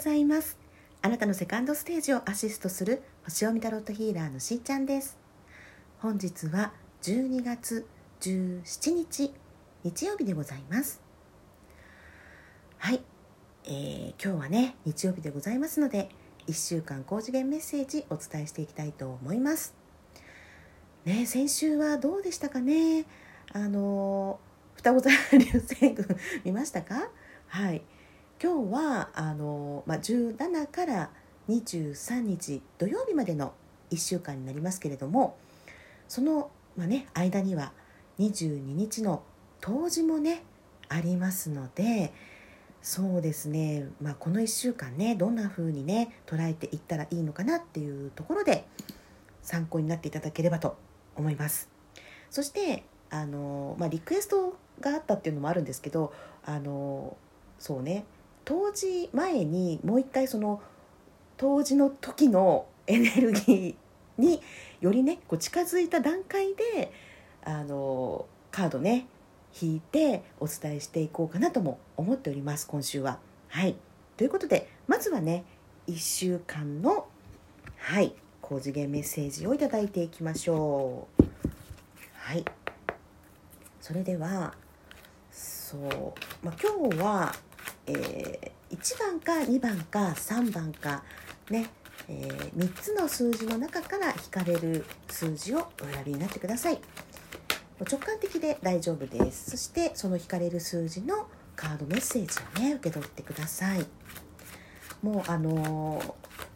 ございます。あなたのセカンドステージをアシストする星読みタロットヒーラーのしーちゃんです。本日は12月17日日曜日でございます。はい、えー、今日はね日曜日でございますので1週間高次元メッセージお伝えしていきたいと思います。ね先週はどうでしたかね？あの双子座流星群 見ましたか？はい。今日はあの、まあ、17から23日土曜日までの1週間になりますけれどもその、まあね、間には22日の冬至もねありますのでそうですね、まあ、この1週間ねどんな風にね捉えていったらいいのかなっていうところで参考になっていただければと思います。そしてあの、まあ、リクエストがあったっていうのもあるんですけどあのそうね冬至前にもう一回その冬至の時のエネルギーによりねこう近づいた段階であのカードね引いてお伝えしていこうかなとも思っております今週は。はいということでまずはね1週間のはい高次元メッセージをいただいていきましょう。はいそれではそう、まあ、今日はえー、1番か2番か3番かね、えー、3つの数字の中から引かれる数字をお選びになってください。直感的で大丈夫です。そしてその引かれる数字のカードメッセージをね受け取ってください。もうあの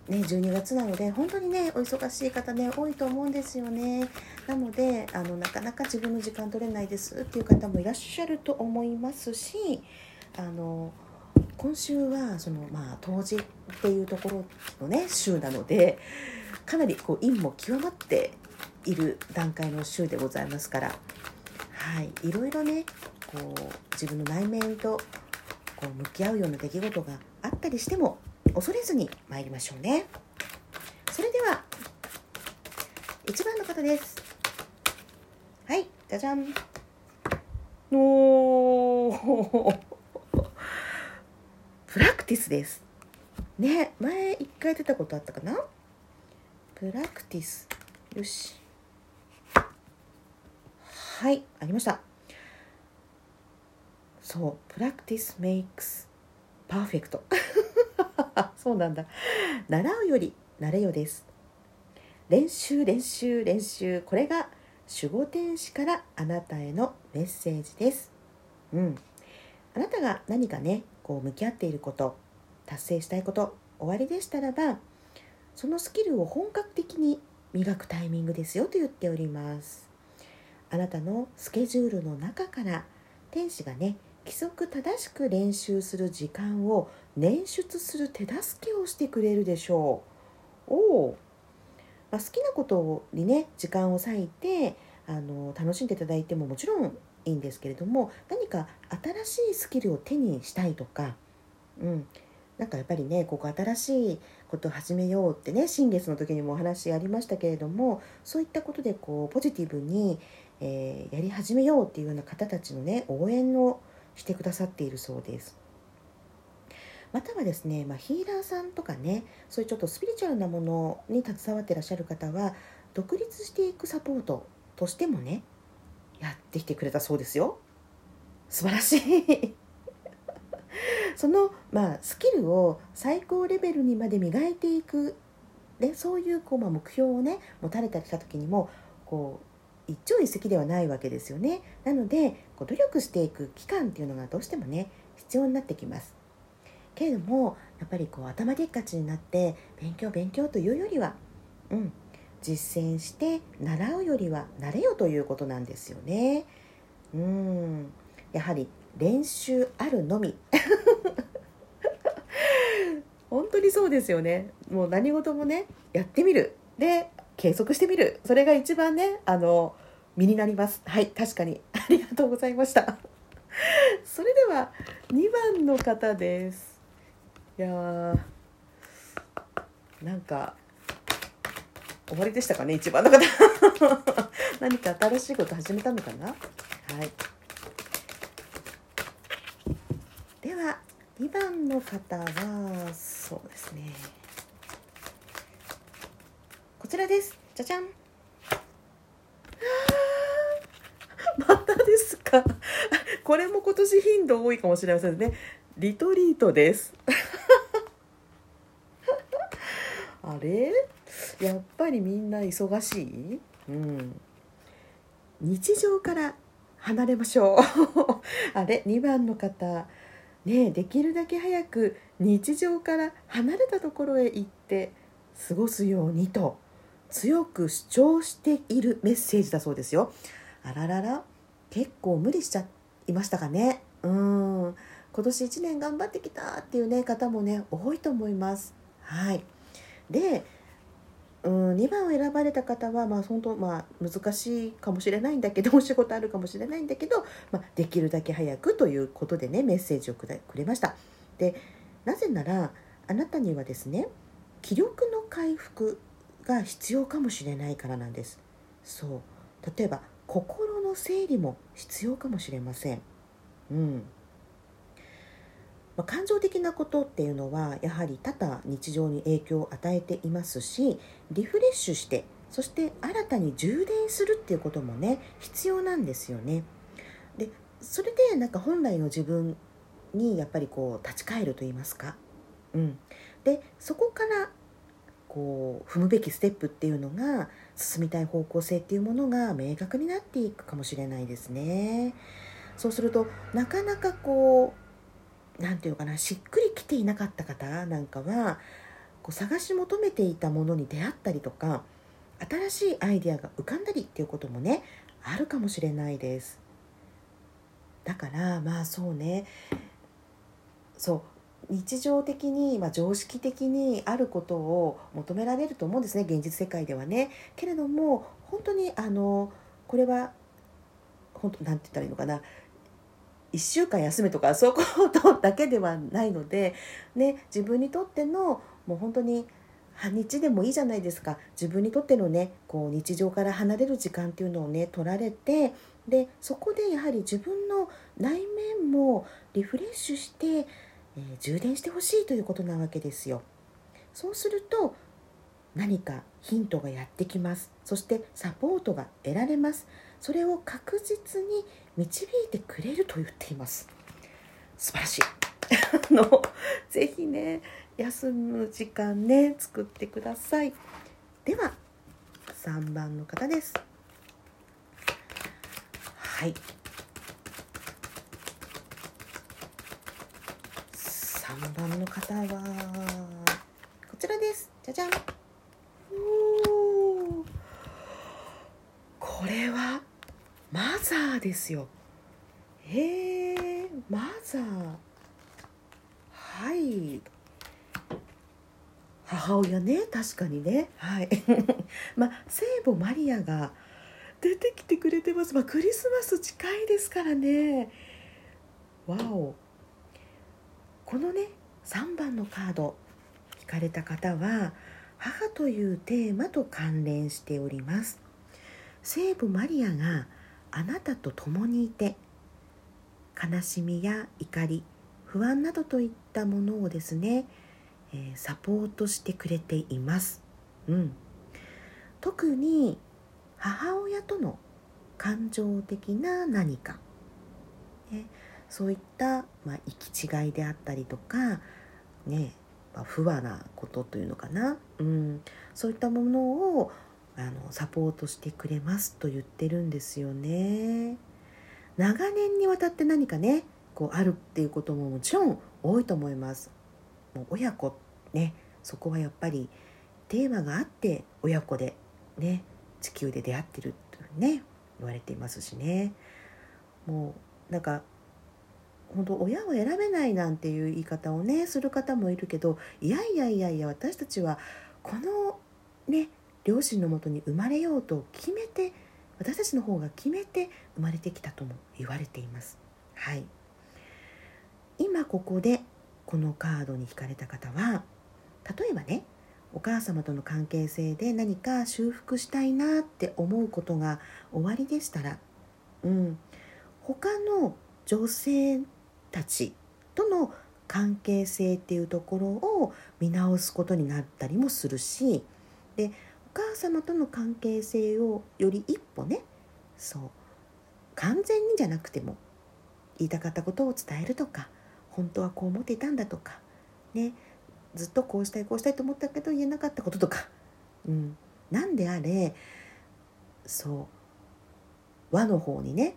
ー、ね12月なので本当にねお忙しい方ね多いと思うんですよね。なのであのなかなか自分の時間取れないですっていう方もいらっしゃると思いますしあの今週はそのまあ冬至っていうところのね週なのでかなりこう陰も極まっている段階の週でございますからはいいろいろねこう自分の内面とこう向き合うような出来事があったりしても恐れずに参りましょうね。それでは1番の方です。はいじゃじゃん。おー。クティスです。ね前一回出たことあったかな？プラクティス。よし。はいありました。そう practice makes perfect そうなんだ。習うより慣れよです。練習練習練習。これが守護天使からあなたへのメッセージです。うん。あなたが何かねこう向き合っていること達成したいことおありでしたらばそのスキルを本格的に磨くタイミングですよと言っております。あなたのスケジュールの中から天使がね規則正しく練習する時間を捻出する手助けをしてくれるでしょう。おお、まあ、好きなことにね時間を割いてあの楽しんでいただいてももちろんいいんですけれども何か新しいスキルを手にしたいとか、うん、なんかやっぱりねここ新しいことを始めようってね新月の時にもお話ありましたけれどもそういったことでこうポジティブに、えー、やり始めようっていうような方たちのね応援をしてくださっているそうです。またはですね、まあ、ヒーラーさんとかねそういうちょっとスピリチュアルなものに携わってらっしゃる方は独立していくサポートとしてもねやってきてくれたそうですよ。素晴らしい。その、まあ、スキルを最高レベルにまで磨いていくでそういうこう、まあ、目標をね持たれたりした時にもこう一朝一夕ではないわけですよね。なのでこう努力していく期間っていうのがどうしてもね必要になってきます。けれどもやっぱりこう頭でっかちになって勉強勉強というよりはうん実践して習うよりは慣れよということなんですよね。うん。やはり練習あるのみ。本当にそうですよね。もう何事もねやってみる。で計測してみる。それが一番ねあの身になります。はい確かに。ありがとうございました。それでは2番の方です。いやーなんか終わりでしたかね一番の方。何か新しいこと始めたのかな？はい。では2番の方はそうですね。こちらです。じゃじゃんまたですか？これも今年頻度多いかもしれませんね。リトリートです。あれ？やっぱりみんな忙しい？うん。日常から離れましょう。あれ？2番の方。ねできるだけ早く日常から離れたところへ行って過ごすようにと強く主張しているメッセージだそうですよ。あららら。結構無理しちゃいましたかね。うん。今年1年頑張ってきたっていうね方もね多いと思います。はい。でうん2番を選ばれた方はまあ本当まあ難しいかもしれないんだけどお仕事あるかもしれないんだけど、まあ、できるだけ早くということでねメッセージをくれました。でなぜならあなたにはですね気力の回復が必要かもしれないからなんです。そう。例えば心の整理も必要かもしれません。うん。まあ、感情的なことっていうのはやはり多々日常に影響を与えていますしリフレッシュしてそして新たに充電するっていうこともね必要なんですよね。でそれでなんか本来の自分にやっぱりこう立ち返ると言いますか、うん、でそこからこう踏むべきステップっていうのが進みたい方向性っていうものが明確になっていくかもしれないですね。そうするとなかなかこう何て言うかなしっくりきていなかった方なんかはこう探し求めていたものに出会ったりとか新しいアイデアが浮かんだりっていうこともねあるかもしれないです。だからまあそうね。そう。日常的に、まあ、常識的にあることを求められると思うんですね現実世界ではね。けれども本当にあのこれは本当なんて言ったらいいのかな。1週間休めとかそういうことだけではないので、ね、自分にとってのもう本当に半日でもいいじゃないですか自分にとってのねこう日常から離れる時間っていうのをね取られてでそこでやはり自分の内面もリフレッシュして、えー、充電してほしいということなわけですよ。そうすると何かヒントがやってきます。そしてサポートが得られます。それを確実に導いてくれると言っています。素晴らしい。あのぜひね休む時間ね作ってください。では3番の方です。はい。3番の方はこちらです。じゃじゃん。これはマザーですよ。へえマザー。はい。母親ね。確かにね。はい。まあ聖母マリアが出てきてくれてます。まあクリスマス近いですからね。わお。このね3番のカード引かれた方は母というテーマと関連しております。聖母マリアがあなたと共にいて悲しみや怒り不安などといったものをですね、え、サポートしてくれています、うん、特に母親との感情的な何か、ね、そういった、まあ、行き違いであったりとか、ねま、不和なことというのかな、うん、そういったものをあのサポートしてくれますと言ってるんですよね。長年にわたって何かねこうあるっていうことももちろん多いと思います。もう親子ねそこはやっぱりテーマがあって親子でね地球で出会ってるとね言われていますしねもうなんか本当親を選べないなんていう言い方をねする方もいるけどいやいやいやいや私たちはこのね両親のもとに生まれようと決めて私たちの方が決めて生まれてきたとも言われています。はい、今ここでこのカードに引かれた方は例えばねお母様との関係性で何か修復したいなって思うことが終わりでしたら、うん、他の女性たちとの関係性っていうところを見直すことになったりもするしでお母様との関係性をより一歩ねそう完全にじゃなくても言いたかったことを伝えるとか本当はこう思っていたんだとかねずっとこうしたいこうしたいと思ったけど言えなかったこととか、うん、なんであれそう和の方にね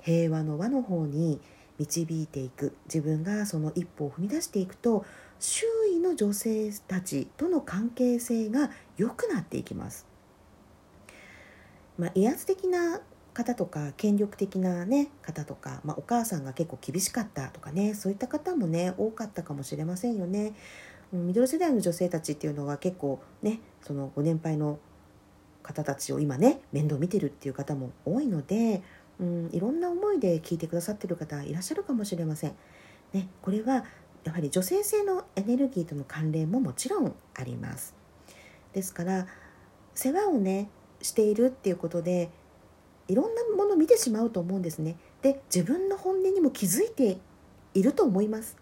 平和の和の方に導いていく自分がその一歩を踏み出していくと周囲の女性たちとの関係性が良くなっていきます。まあ、威圧的な方とか権力的な、ね、方とか、まあ、お母さんが結構厳しかったとかねそういった方もね多かったかもしれませんよね。ミドル世代の女性たちっていうのは結構ねそのご年配の方たちを今ね面倒見てるっていう方も多いので、うん、いろんな思いで聞いてくださってる方いらっしゃるかもしれません。ね、これはやはり女性性のエネルギーとの関連ももちろんあります。ですから世話をねしているっていうことでいろんなものを見てしまうと思うんですね。で自分の本音にも気づいていると思います。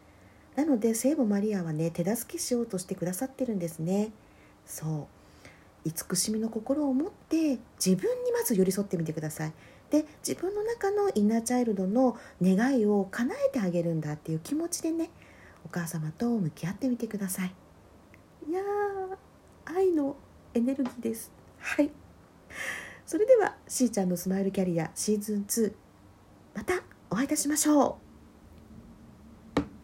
なので聖母マリアはね手助けしようとしてくださってるんですね。そう慈しみの心を持って自分まず寄り添ってみてください。で自分の中のインナーチャイルドの願いを叶えてあげるんだっていう気持ちでねお母様と向き合ってみてください。いや愛のエネルギーです。はいそれではしーちゃんのスマイルキャリアシーズン2またお会いいたしましょう